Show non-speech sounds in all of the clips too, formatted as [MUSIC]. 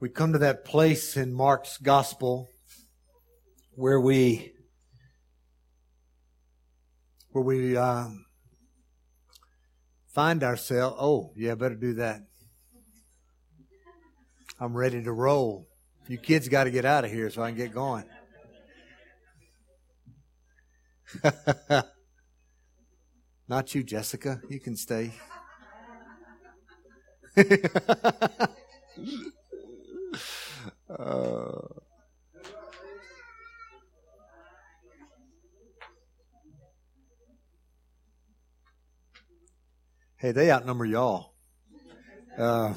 we come to that place in Mark's gospel where we where we um, find ourselves. Oh, yeah, better do that. I'm ready to roll. You kids got to get out of here so I can get going. [LAUGHS] Not you, Jessica. You can stay. [LAUGHS] uh, hey, they outnumber y'all. Uh,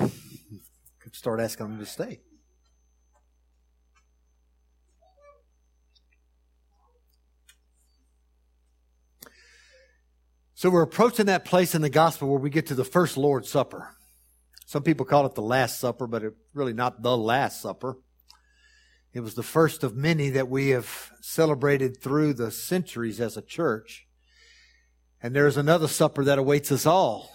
start asking them to stay. So we're approaching that place in the gospel where we get to the first Lord's Supper. Some people call it the Last Supper, but it's really not the Last Supper. It was the first of many that we have celebrated through the centuries as a church. And there's another supper that awaits us all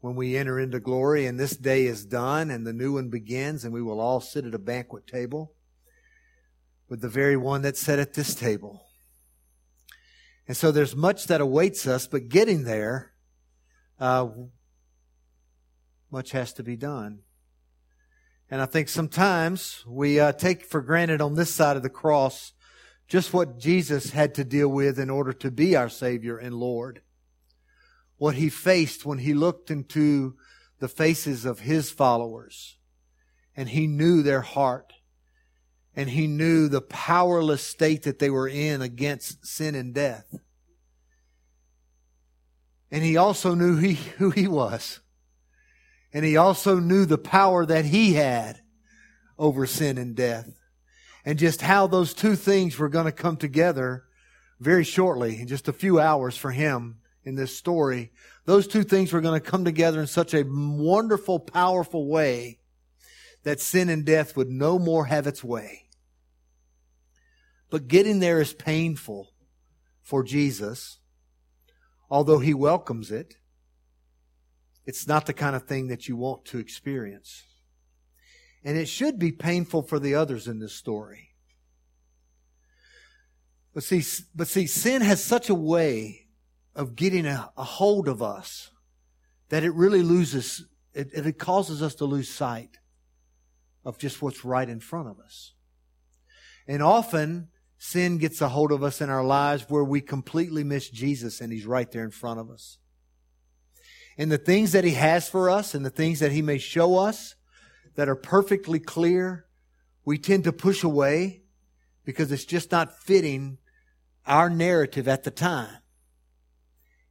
when we enter into glory, and this day is done, and the new one begins, and we will all sit at a banquet table with the very one that sat at this table. And so there's much that awaits us, but getting there, uh, much has to be done. And I think sometimes we uh, take for granted on this side of the cross just what Jesus had to deal with in order to be our Savior and Lord. What he faced when he looked into the faces of his followers and he knew their heart and he knew the powerless state that they were in against sin and death. And he also knew he, who he was. And he also knew the power that he had over sin and death. And just how those two things were going to come together very shortly, in just a few hours for him in this story. Those two things were going to come together in such a wonderful, powerful way that sin and death would no more have its way. But getting there is painful for Jesus. Although he welcomes it, it's not the kind of thing that you want to experience. And it should be painful for the others in this story. But see, but see, sin has such a way of getting a, a hold of us that it really loses, it, it causes us to lose sight of just what's right in front of us. And often, sin gets a hold of us in our lives where we completely miss Jesus and He's right there in front of us. And the things that He has for us and the things that He may show us that are perfectly clear, we tend to push away because it's just not fitting our narrative at the time.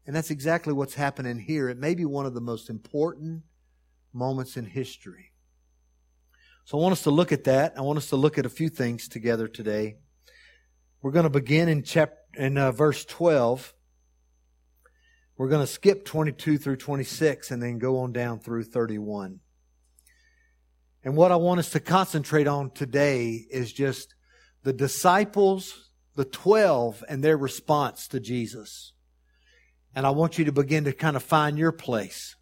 And that's exactly what's happening here. It may be one of the most important moments in history. So I want us to look at that. I want us to look at a few things together today. We're going to begin in chapter in uh, verse 12. We're going to skip 22 through 26 and then go on down through 31. And what I want us to concentrate on today is just the disciples, the 12, and their response to Jesus. And I want you to begin to kind of find your place.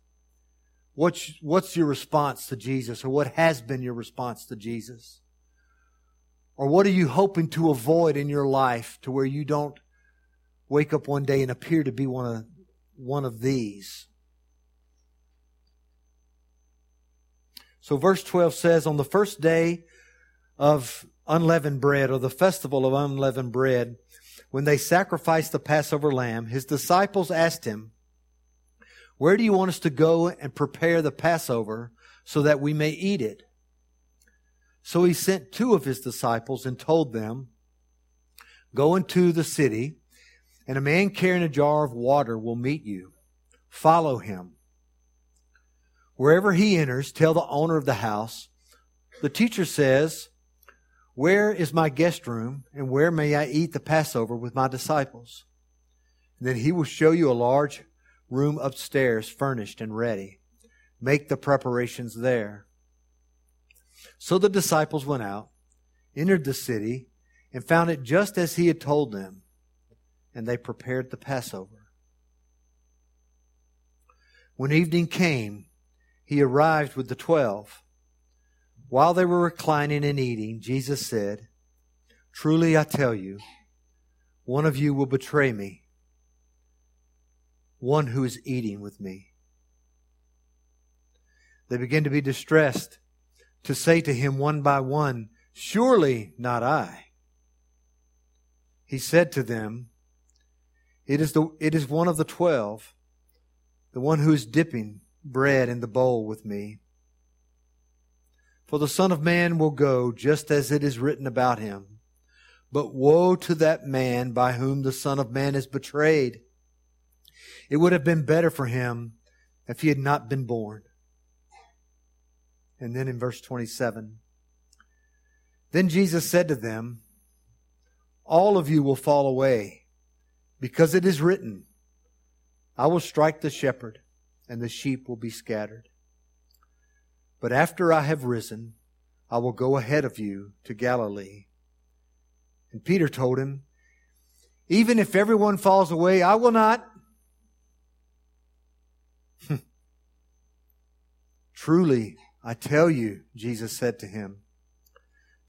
What's, what's your response to Jesus, or what has been your response to Jesus? Or what are you hoping to avoid in your life to where you don't wake up one day and appear to be one of, one of these? So verse 12 says, On the first day of unleavened bread, or the festival of unleavened bread, when they sacrificed the Passover lamb, his disciples asked him, Where do you want us to go and prepare the Passover so that we may eat it? So he sent two of his disciples and told them, Go into the city, and a man carrying a jar of water will meet you. Follow him. Wherever he enters, tell the owner of the house, The teacher says, Where is my guest room, and where may I eat the Passover with my disciples? And then he will show you a large room upstairs, furnished and ready. Make the preparations there. So the disciples went out, entered the city, and found it just as he had told them, and they prepared the Passover. When evening came, he arrived with the twelve. While they were reclining and eating, Jesus said, Truly I tell you, one of you will betray me, one who is eating with me. They began to be distressed, to say to him one by one, Surely not I. He said to them, It is, the, it is one of the twelve, the one who is dipping bread in the bowl with me. For the Son of Man will go just as it is written about him. But woe to that man by whom the Son of Man is betrayed. It would have been better for him if he had not been born. And then in verse 27, then Jesus said to them, All of you will fall away, because it is written, I will strike the shepherd, and the sheep will be scattered. But after I have risen, I will go ahead of you to Galilee. And Peter told him, Even if everyone falls away, I will not. [LAUGHS] Truly, I tell you, Jesus said to him,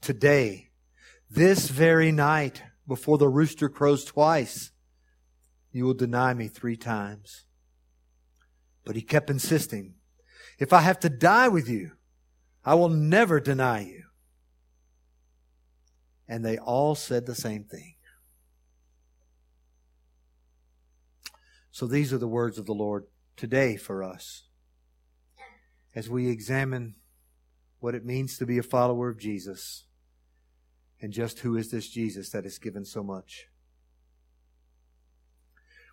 today, this very night, before the rooster crows twice, you will deny me three times. But he kept insisting, if I have to die with you, I will never deny you. And they all said the same thing. So these are the words of the Lord today for us as we examine what it means to be a follower of Jesus and just who is this Jesus that has given so much.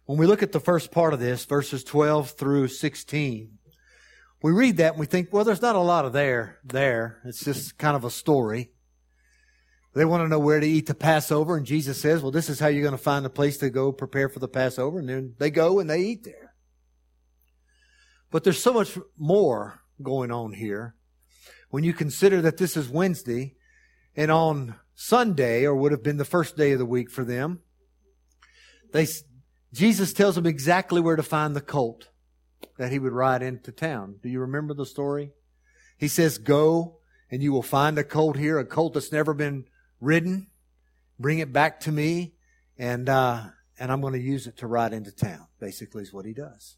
When we look at the first part of this, verses 12 through 16, we read that and we think, well, there's not a lot of there, there. It's just kind of a story. They want to know where to eat the Passover, and Jesus says, well, this is how you're going to find a place to go prepare for the Passover, and then they go and they eat there. But there's so much more going on here. When you consider that this is Wednesday, and on Sunday, or would have been the first day of the week for them, they, Jesus tells him exactly where to find the colt that he would ride into town. Do you remember the story? He says, Go and you will find a colt here, a colt that's never been ridden. Bring it back to me, and uh, and I'm going to use it to ride into town. Basically, is what he does.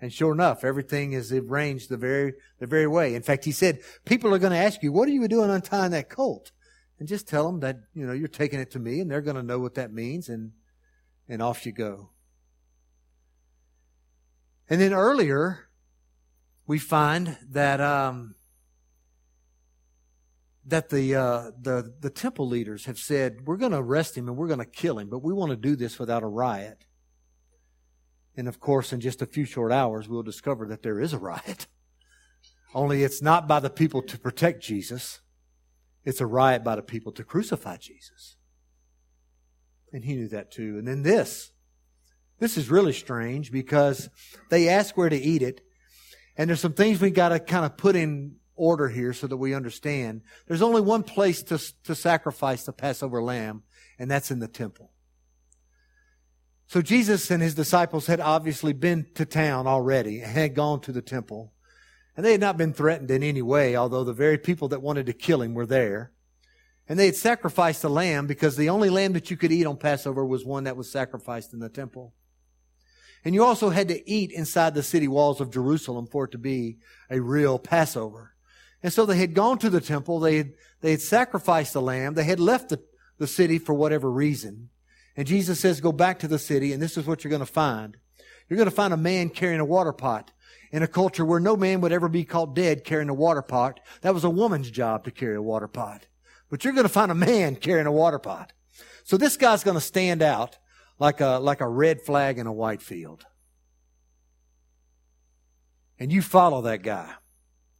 And sure enough, everything is arranged the very the very way. In fact, he said, "People are going to ask you, what are you doing untying that colt?" And just tell them that you know you're taking it to me, and they're going to know what that means, and and off you go. And then earlier, we find that um, that the uh, the the temple leaders have said we're going to arrest him and we're going to kill him, but we want to do this without a riot. And of course, in just a few short hours, we'll discover that there is a riot. [LAUGHS] Only it's not by the people to protect Jesus; it's a riot by the people to crucify Jesus. And he knew that too. And then this. This is really strange because they ask where to eat it. And there's some things we got to kind of put in order here so that we understand. There's only one place to, to sacrifice the Passover lamb, and that's in the temple. So Jesus and his disciples had obviously been to town already, and had gone to the temple. And they had not been threatened in any way, although the very people that wanted to kill him were there. And they had sacrificed a lamb because the only lamb that you could eat on Passover was one that was sacrificed in the temple. And you also had to eat inside the city walls of Jerusalem for it to be a real Passover. And so they had gone to the temple, they had, they had sacrificed the lamb, they had left the, the city for whatever reason. And Jesus says, go back to the city, and this is what you're going to find. You're going to find a man carrying a water pot in a culture where no man would ever be caught dead carrying a water pot. That was a woman's job to carry a water pot. But you're going to find a man carrying a water pot. So this guy's going to stand out like a, like a red flag in a white field. And you follow that guy.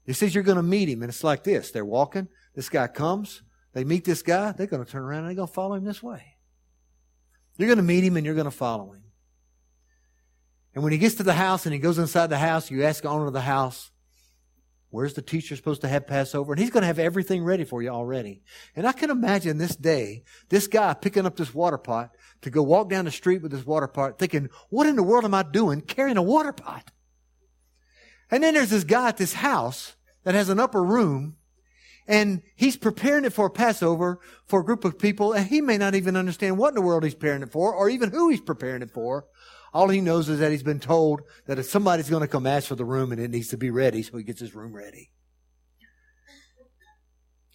He says you're going to meet him, and it's like this. They're walking. This guy comes. They meet this guy. They're going to turn around and they're going to follow him this way. You're going to meet him and you're going to follow him. And when he gets to the house and he goes inside the house, you ask the owner of the house, Where's the teacher supposed to have Passover? And he's going to have everything ready for you already. And I can imagine this day, this guy picking up this water pot to go walk down the street with this water pot thinking, what in the world am I doing carrying a water pot? And then there's this guy at this house that has an upper room And he's preparing it for a Passover for a group of people, and he may not even understand what in the world he's preparing it for, or even who he's preparing it for. All he knows is that he's been told that if somebody's going to come ask for the room and it needs to be ready, so he gets his room ready.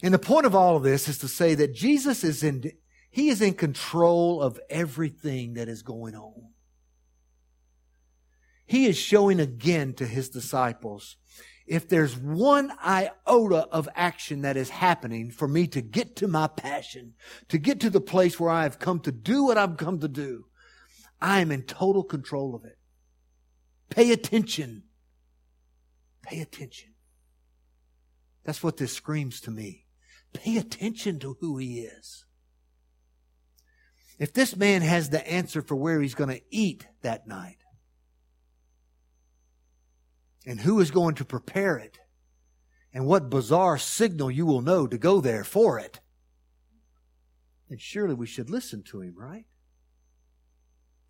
And the point of all of this is to say that Jesus is in, he is in control of everything that is going on. He is showing again to his disciples if there's one iota of action that is happening for me to get to my passion, to get to the place where I have come to do what I've come to do, I am in total control of it. Pay attention. Pay attention. That's what this screams to me. Pay attention to who he is. If this man has the answer for where he's going to eat that night, and who is going to prepare it and what bizarre signal you will know to go there for it. then surely we should listen to him, right?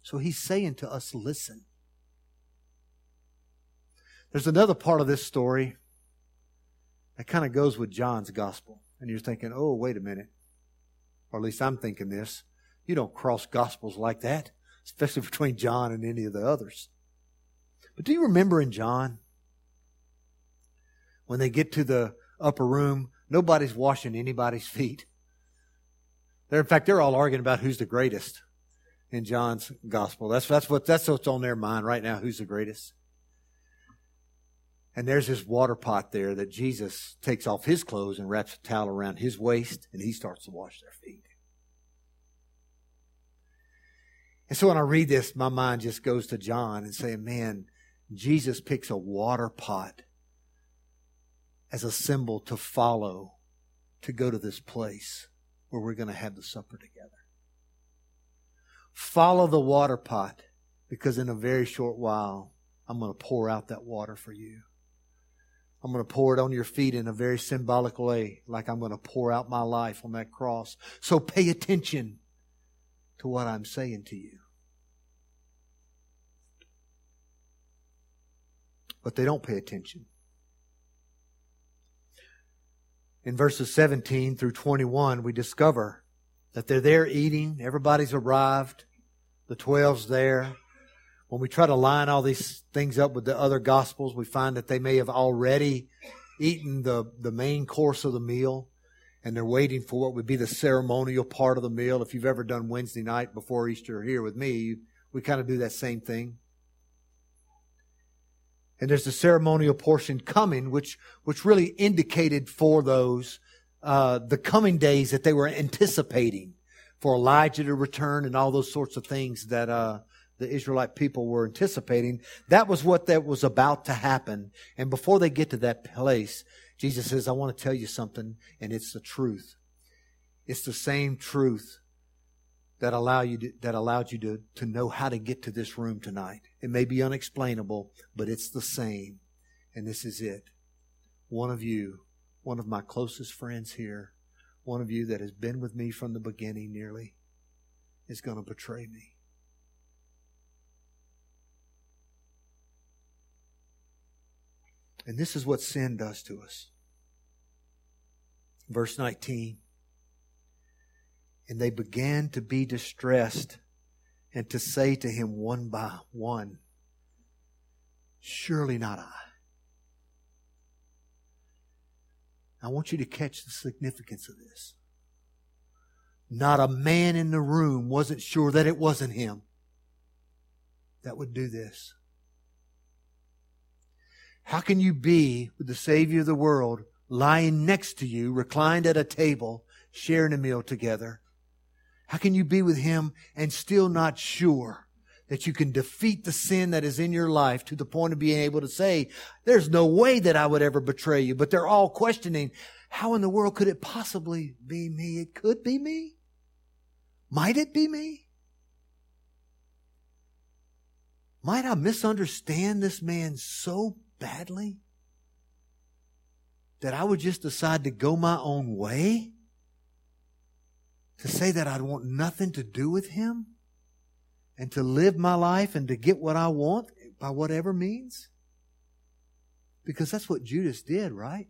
So he's saying to us, listen. There's another part of this story that kind of goes with John's gospel. And you're thinking, oh, wait a minute. Or at least I'm thinking this. You don't cross gospels like that, especially [LAUGHS] between John and any of the others. But do you remember in John when they get to the upper room, nobody's washing anybody's feet. They're, in fact, they're all arguing about who's the greatest in John's gospel. That's, that's, what, that's what's on their mind right now. Who's the greatest? And there's this water pot there that Jesus takes off his clothes and wraps a towel around his waist and he starts to wash their feet. And so when I read this, my mind just goes to John and saying, man, Jesus picks a water pot as a symbol to follow to go to this place where we're going to have the supper together. Follow the water pot because in a very short while, I'm going to pour out that water for you. I'm going to pour it on your feet in a very symbolic way, like I'm going to pour out my life on that cross. So pay attention to what I'm saying to you. But they don't pay attention in verses 17 through 21, we discover that they're there eating. Everybody's arrived. The twelve's there. When we try to line all these things up with the other gospels, we find that they may have already eaten the, the main course of the meal and they're waiting for what would be the ceremonial part of the meal. If you've ever done Wednesday night before Easter here with me, we kind of do that same thing. And there's the ceremonial portion coming, which, which really indicated for those, uh, the coming days that they were anticipating for Elijah to return and all those sorts of things that, uh, the Israelite people were anticipating. That was what that was about to happen. And before they get to that place, Jesus says, I want to tell you something, and it's the truth. It's the same truth that allow you to, that allowed you to, to know how to get to this room tonight. It may be unexplainable, but it's the same. And this is it. One of you, one of my closest friends here, one of you that has been with me from the beginning nearly, is going to betray me. And this is what sin does to us. Verse 19. And they began to be distressed and to say to him one by one, Surely not I. I want you to catch the significance of this. Not a man in the room wasn't sure that it wasn't him that would do this. How can you be with the Savior of the world lying next to you, reclined at a table, sharing a meal together, how can you be with Him and still not sure that you can defeat the sin that is in your life to the point of being able to say, there's no way that I would ever betray you. But they're all questioning, how in the world could it possibly be me? It could be me. Might it be me? Might I misunderstand this man so badly that I would just decide to go my own way? to say that I'd want nothing to do with him and to live my life and to get what I want by whatever means? Because that's what Judas did, right?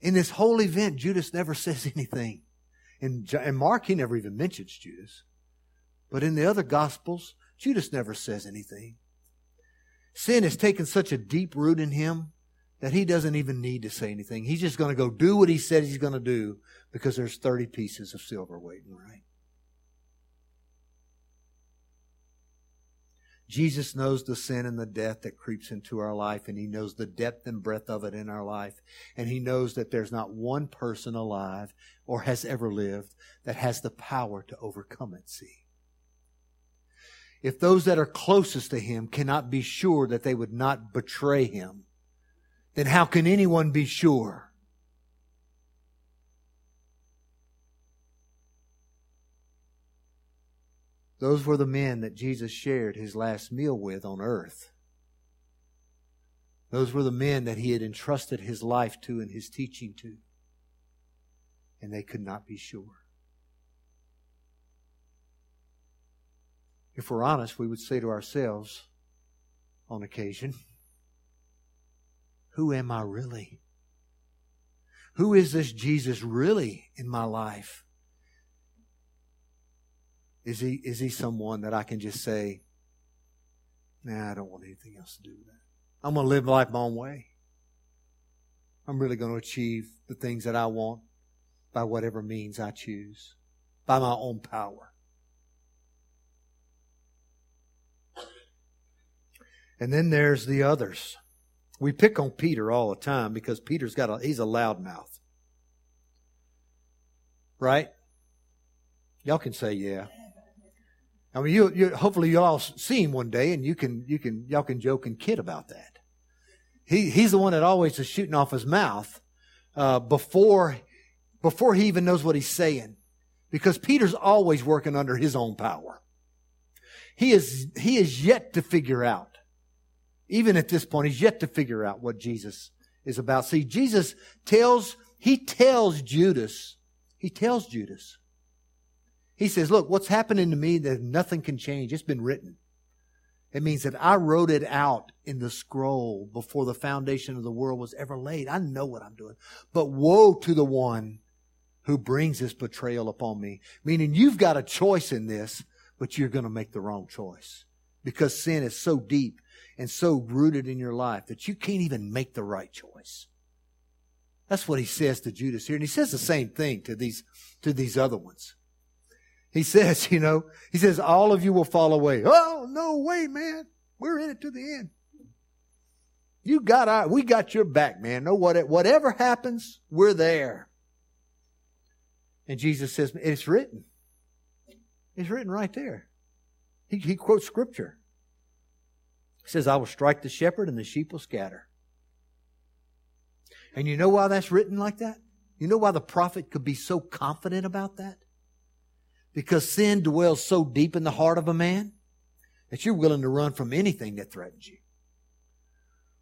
In this whole event, Judas never [LAUGHS] says anything. In, Mark, he never even mentions Judas. But in the other Gospels, Judas never says anything. Sin has taken such a deep root in him that he doesn't even need to say anything. He's just going to go do what he said he's going to do because there's 30 pieces of silver waiting, right? Jesus knows the sin and the death that creeps into our life, and He knows the depth and breadth of it in our life. And He knows that there's not one person alive or has ever lived that has the power to overcome it, see. If those that are closest to Him cannot be sure that they would not betray Him, then how can anyone be sure? Those were the men that Jesus shared his last meal with on earth. Those were the men that he had entrusted his life to and his teaching to. And they could not be sure. If we're honest, we would say to ourselves on occasion, Who am I really? Who is this Jesus really in my life? Is he, is he someone that I can just say, nah, I don't want anything else to do with that. I'm going to live life my own way. I'm really going to achieve the things that I want by whatever means I choose, by my own power. And then there's the others. We pick on Peter all the time because Peter's got a, he's a loudmouth. Right? Y'all can say yeah. I mean, you, you hopefully you'll all see him one day, and you can you can y'all can joke and kid about that. He he's the one that always is shooting off his mouth uh, before before he even knows what he's saying, because Peter's always working under his own power. He is he is yet to figure out, even at this point, he's yet to figure out what Jesus is about. See, Jesus tells he tells Judas he tells Judas he says, Look, what's happening to me that nothing can change? It's been written. It means that I wrote it out in the scroll before the foundation of the world was ever laid. I know what I'm doing. But woe to the one who brings this betrayal upon me. Meaning you've got a choice in this, but you're going to make the wrong choice. Because sin is so deep and so rooted in your life that you can't even make the right choice. That's what he says to Judas here. And he says the same thing to these, to these other ones. He says, [LAUGHS] you know, he says, all of you will fall away. Oh, no way, man. We're in it to the end. You got our, we got your back, man. No, what, whatever happens, we're there. And Jesus says, it's written. It's written right there. He, he quotes scripture. He says, I will strike the shepherd and the sheep will scatter. And you know why that's written like that? You know why the prophet could be so confident about that? Because sin dwells so deep in the heart of a man that you're willing to run from anything that threatens you.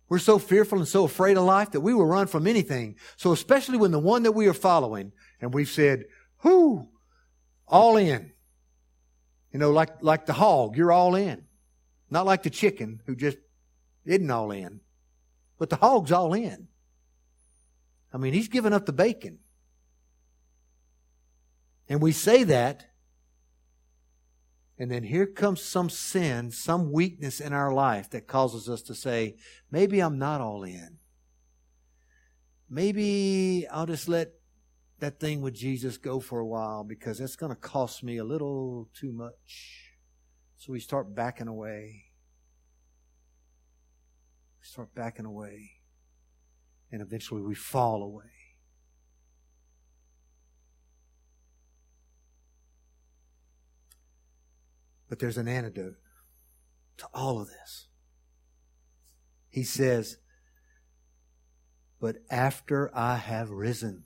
We're so fearful and so afraid of life that we will run from anything. So especially when the one that we are following and we've said, whoo, all in. You know, like, like the hog, you're all in. Not like the chicken who just isn't all in. But the hog's all in. I mean, he's given up the bacon. And we say that and then here comes some sin, some weakness in our life that causes us to say, maybe I'm not all in. Maybe I'll just let that thing with Jesus go for a while because it's going to cost me a little too much. So we start backing away. We start backing away. And eventually we fall away. But there's an antidote to all of this. He says, but after I have risen.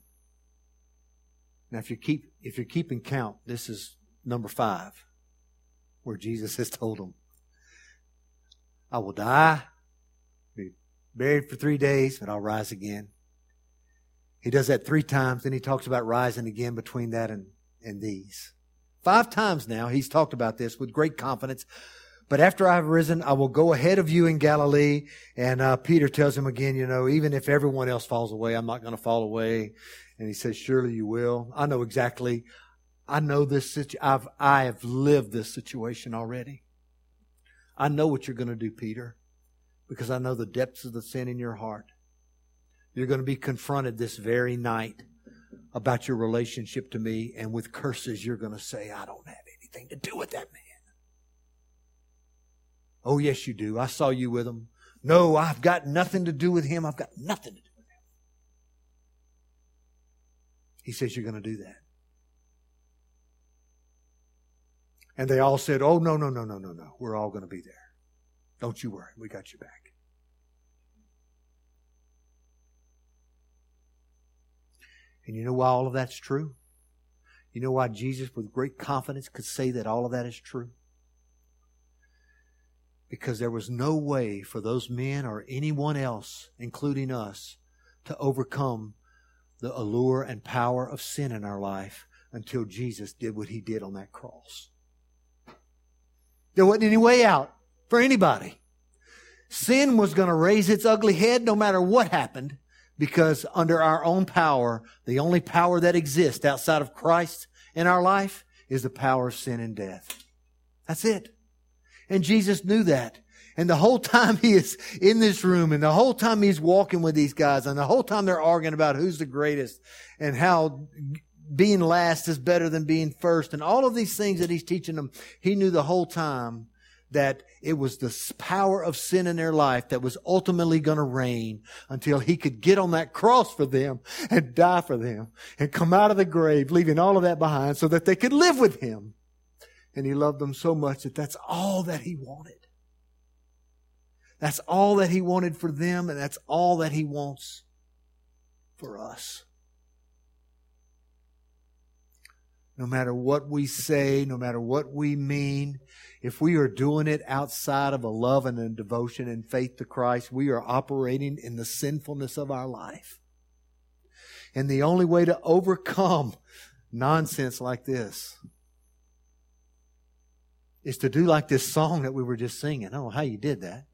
Now, if you keep, if you're keeping count, this is number five, where Jesus has told them, I will die, be buried for three days, but I'll rise again. He does that three times, then he talks about rising again between that and, and these. Five times now he's talked about this with great confidence. But after I have risen, I will go ahead of you in Galilee. And uh, Peter tells him again, you know, even if everyone else falls away, I'm not going to fall away. And he says, surely you will. I know exactly. I know this situation. I've, I have lived this situation already. I know what you're going to do, Peter, because I know the depths of the sin in your heart. You're going to be confronted this very night about your relationship to me, and with curses, you're going to say, I don't have anything to do with that man. Oh, yes, you do. I saw you with him. No, I've got nothing to do with him. I've got nothing to do with him. He says, You're going to do that. And they all said, Oh, no, no, no, no, no, no. We're all going to be there. Don't you worry. We got you back. And you know why all of that's true? You know why Jesus, with great confidence, could say that all of that is true? because there was no way for those men or anyone else, including us, to overcome the allure and power of sin in our life until Jesus did what he did on that cross. There wasn't any way out for anybody. Sin was going to raise its ugly head no matter what happened because under our own power, the only power that exists outside of Christ in our life is the power of sin and death. That's it. And Jesus knew that. And the whole time [LAUGHS] he is in this room and the whole time he's walking with these guys and the whole time they're arguing about who's the greatest and how being last is better than being first and all of these things that he's teaching them, he knew the whole time that it was the power of sin in their life that was ultimately going to reign until he could get on that cross for them and die for them and come out of the grave, leaving all of that behind so that they could live with him. And he loved them so much that that's all that he wanted. That's all that he wanted for them, and that's all that he wants for us. No matter what we say, no matter what we mean, if we are doing it outside of a love and a devotion and faith to Christ, we are operating in the sinfulness of our life. And the only way to overcome nonsense like this is to do like this song that we were just singing. Oh, how you did that.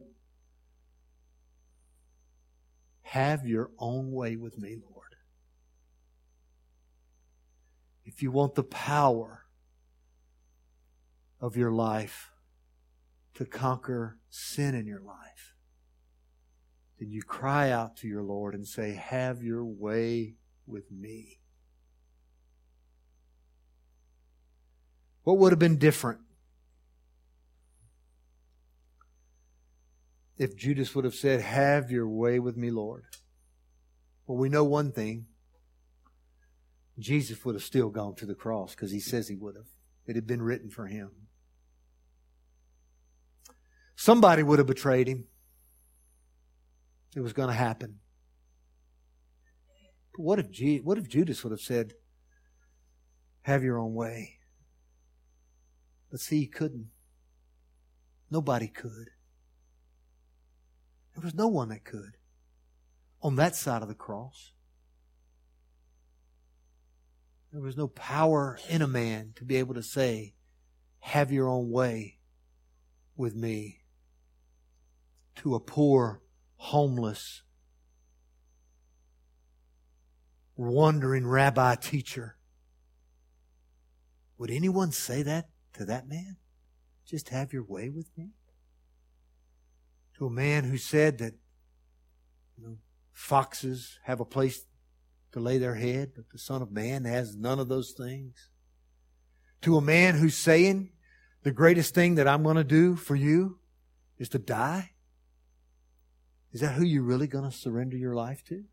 Have your own way with me, Lord. If you want the power of your life to conquer sin in your life, then you cry out to your Lord and say, Have your way with me. What would have been different if Judas would have said, Have your way with me, Lord. Well, we know one thing. Jesus would have still gone to the cross because he says he would have. It had been written for him. Somebody would have betrayed him. It was going to happen. But what if, G- what if Judas would have said, Have your own way? But see, he couldn't. Nobody could. There was no one that could on that side of the cross. There was no power in a man to be able to say, Have your own way with me to a poor, homeless, wandering rabbi teacher. Would anyone say that to that man? Just have your way with me? to a man who said that you know, foxes have a place to lay their head, but the Son of Man has none of those things. To a man who's saying, the greatest thing that I'm going to do for you is to die? Is that who you're really going to surrender your life to?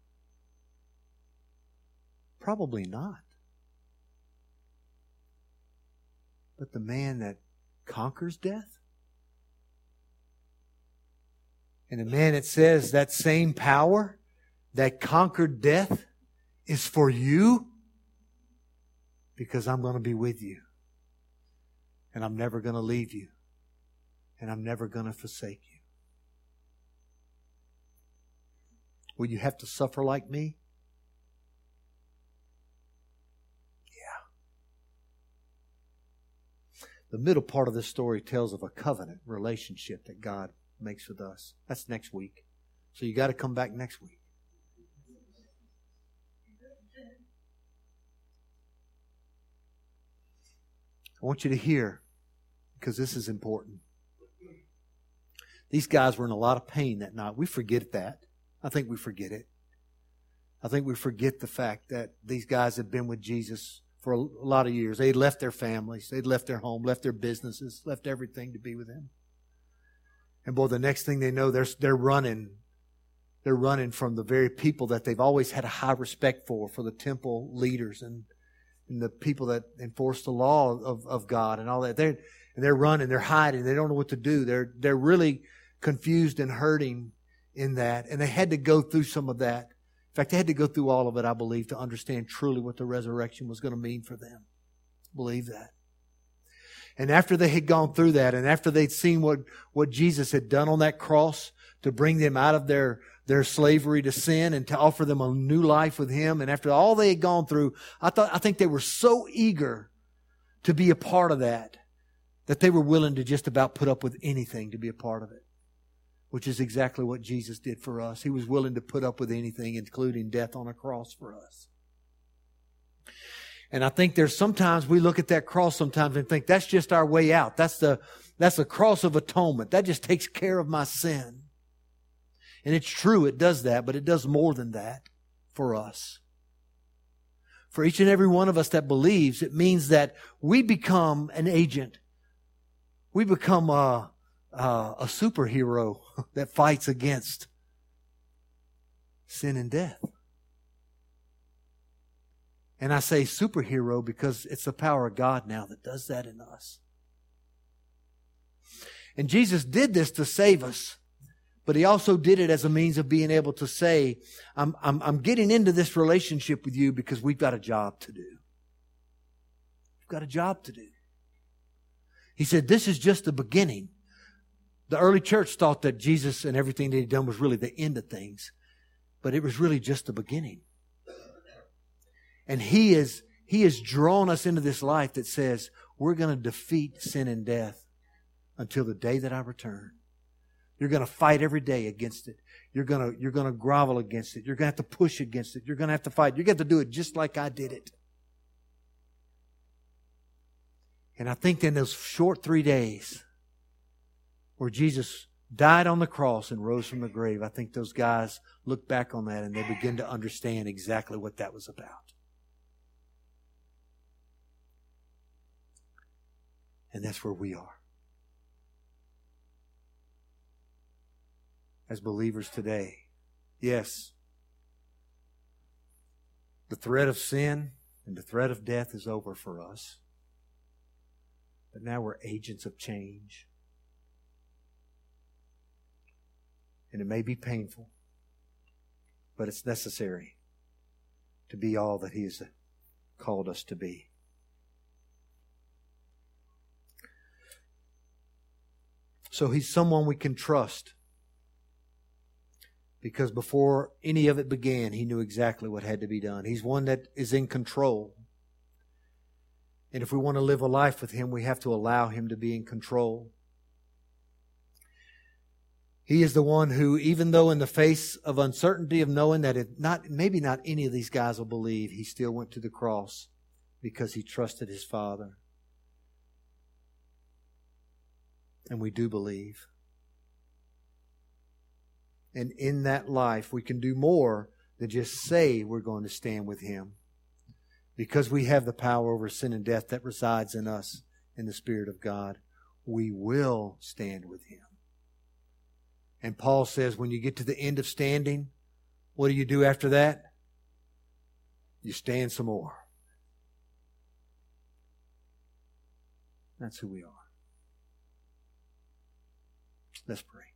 Probably not. But the man that conquers death? And the man that says that same power that conquered death is for you because I'm going to be with you. And I'm never going to leave you. And I'm never going to forsake you. Will you have to suffer like me? Yeah. the middle part of this story tells of a covenant relationship that God makes with us. That's next week. So you got to come back next week. I want you to hear because this is important. These guys were in a lot of pain that night. We forget that. I think we forget it. I think we forget the fact that these guys had been with Jesus for a lot of years. They'd left their families, they'd left their home, left their businesses, left everything to be with him. And boy, the next thing they know, they're, they're running. They're running from the very people that they've always had a high respect for, for the temple leaders and, and the people that enforce the law of, of God and all that. They're, and they're running, they're hiding, they don't know what to do. They're, they're really confused and hurting in that. And they had to go through some of that. In fact, they had to go through all of it, I believe, to understand truly what the resurrection was going to mean for them. Believe that. And after they had gone through that, and after they'd seen what, what Jesus had done on that cross to bring them out of their, their slavery to sin and to offer them a new life with Him, and after all they had gone through, I thought, I think they were so eager to be a part of that, that they were willing to just about put up with anything to be a part of it which is exactly what Jesus did for us. He was willing to put up with anything, including death on a cross for us. And I think there's sometimes we look at that cross sometimes and think that's just our way out. That's the, that's the cross of atonement. That just takes care of my sin. And it's true, it does that, but it does more than that for us. For each and every one of us that believes, it means that we become an agent. We become a, uh, a superhero [LAUGHS] that fights against sin and death. And I say superhero because it's the power of God now that does that in us. And Jesus did this to save us, but he also did it as a means of being able to say, I'm, I'm, I'm getting into this relationship with you because we've got a job to do. We've got a job to do. He said, This is just the beginning. The early church thought that Jesus and everything that he'd done was really the end of things, but it was really just the beginning. And he is, he has drawn us into this life that says we're going to defeat sin and death until the day that I return. You're going to fight every day against it. You're going to, you're going to grovel against it. You're going to have to push against it. You're going to have to fight. You're going to have to do it just like I did it. And I think in those short three days, where Jesus died on the cross and rose from the grave, I think those guys look back on that and they begin to understand exactly what that was about. And that's where we are. As believers today, yes, the threat of sin and the threat of death is over for us. But now we're agents of change. And it may be painful, but it's necessary to be all that He has called us to be. So He's someone we can trust. Because before any of it began, He knew exactly what had to be done. He's one that is in control. And if we want to live a life with Him, we have to allow Him to be in control. He is the one who, even though in the face of uncertainty of knowing that it not, maybe not any of these guys will believe, he still went to the cross because he trusted his Father. And we do believe. And in that life, we can do more than just say we're going to stand with him. Because we have the power over sin and death that resides in us in the Spirit of God, we will stand with him. And Paul says when you get to the end of standing, what do you do after that? You stand some more. That's who we are. Let's pray.